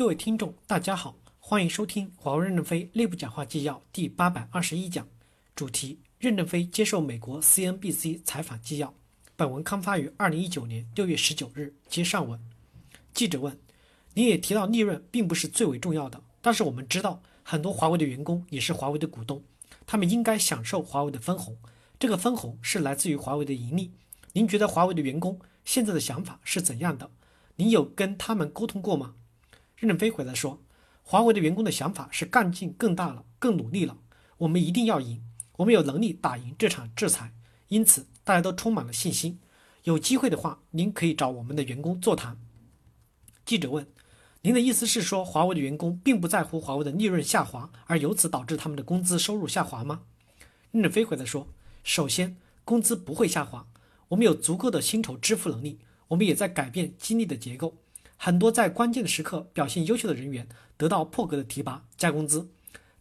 各位听众，大家好，欢迎收听华为任正非内部讲话纪要第八百二十一讲，主题：任正非接受美国 CNBC 采访纪要。本文刊发于二零一九年六月十九日。接上文，记者问：“你也提到利润并不是最为重要的，但是我们知道很多华为的员工也是华为的股东，他们应该享受华为的分红，这个分红是来自于华为的盈利。您觉得华为的员工现在的想法是怎样的？您有跟他们沟通过吗？”任正非回答说：“华为的员工的想法是干劲更大了，更努力了。我们一定要赢，我们有能力打赢这场制裁，因此大家都充满了信心。有机会的话，您可以找我们的员工座谈。”记者问：“您的意思是说，华为的员工并不在乎华为的利润下滑，而由此导致他们的工资收入下滑吗？”任正非回答说：“首先，工资不会下滑，我们有足够的薪酬支付能力，我们也在改变激励的结构。”很多在关键的时刻表现优秀的人员得到破格的提拔加工资，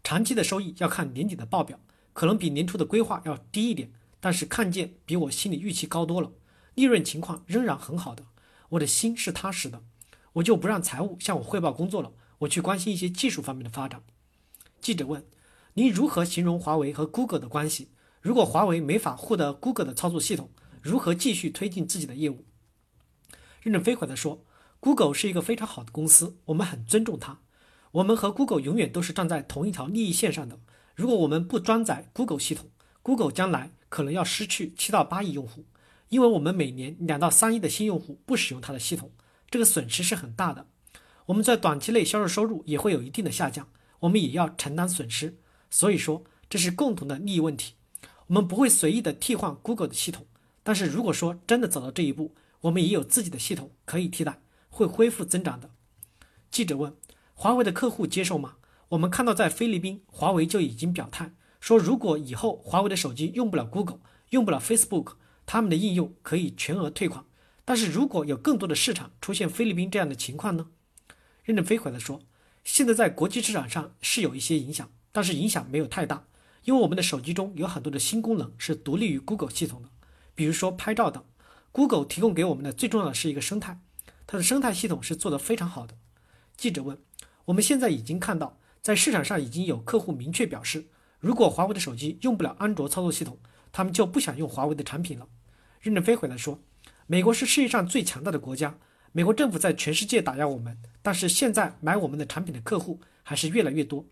长期的收益要看年底的报表，可能比年初的规划要低一点，但是看见比我心里预期高多了，利润情况仍然很好的，我的心是踏实的，我就不让财务向我汇报工作了，我去关心一些技术方面的发展。记者问：您如何形容华为和 Google 的关系？如果华为没法获得 Google 的操作系统，如何继续推进自己的业务？任正非回答说。Google 是一个非常好的公司，我们很尊重它。我们和 Google 永远都是站在同一条利益线上的。如果我们不装载 Google 系统，Google 将来可能要失去七到八亿用户，因为我们每年两到三亿的新用户不使用它的系统，这个损失是很大的。我们在短期内销售收入也会有一定的下降，我们也要承担损失。所以说，这是共同的利益问题。我们不会随意的替换 Google 的系统，但是如果说真的走到这一步，我们也有自己的系统可以替代。会恢复增长的。记者问：“华为的客户接受吗？”我们看到，在菲律宾，华为就已经表态说，如果以后华为的手机用不了 Google，用不了 Facebook，他们的应用可以全额退款。但是如果有更多的市场出现菲律宾这样的情况呢？任正非回答说：“现在在国际市场上是有一些影响，但是影响没有太大，因为我们的手机中有很多的新功能是独立于 Google 系统的，比如说拍照等。Google 提供给我们的最重要的是一个生态。”它的生态系统是做得非常好的。记者问：“我们现在已经看到，在市场上已经有客户明确表示，如果华为的手机用不了安卓操作系统，他们就不想用华为的产品了。”任正非回来说：“美国是世界上最强大的国家，美国政府在全世界打压我们，但是现在买我们的产品的客户还是越来越多，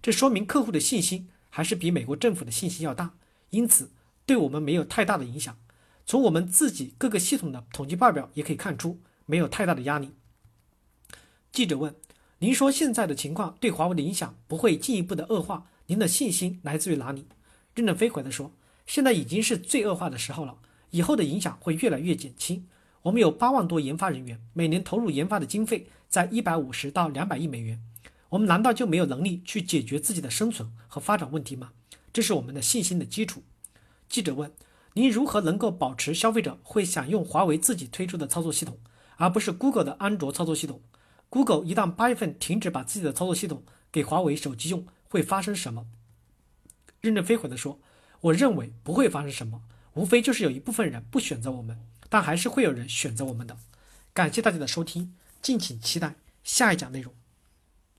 这说明客户的信心还是比美国政府的信心要大，因此对我们没有太大的影响。从我们自己各个系统的统计报表也可以看出。”没有太大的压力。记者问：“您说现在的情况对华为的影响不会进一步的恶化，您的信心来自于哪里？”任正非回答说：“现在已经是最恶化的时候了，以后的影响会越来越减轻。我们有八万多研发人员，每年投入研发的经费在一百五十到两百亿美元。我们难道就没有能力去解决自己的生存和发展问题吗？这是我们的信心的基础。”记者问：“您如何能够保持消费者会想用华为自己推出的操作系统？”而不是 Google 的安卓操作系统。Google 一旦八月份停止把自己的操作系统给华为手机用，会发生什么？任正非回答说：“我认为不会发生什么，无非就是有一部分人不选择我们，但还是会有人选择我们的。”感谢大家的收听，敬请期待下一讲内容。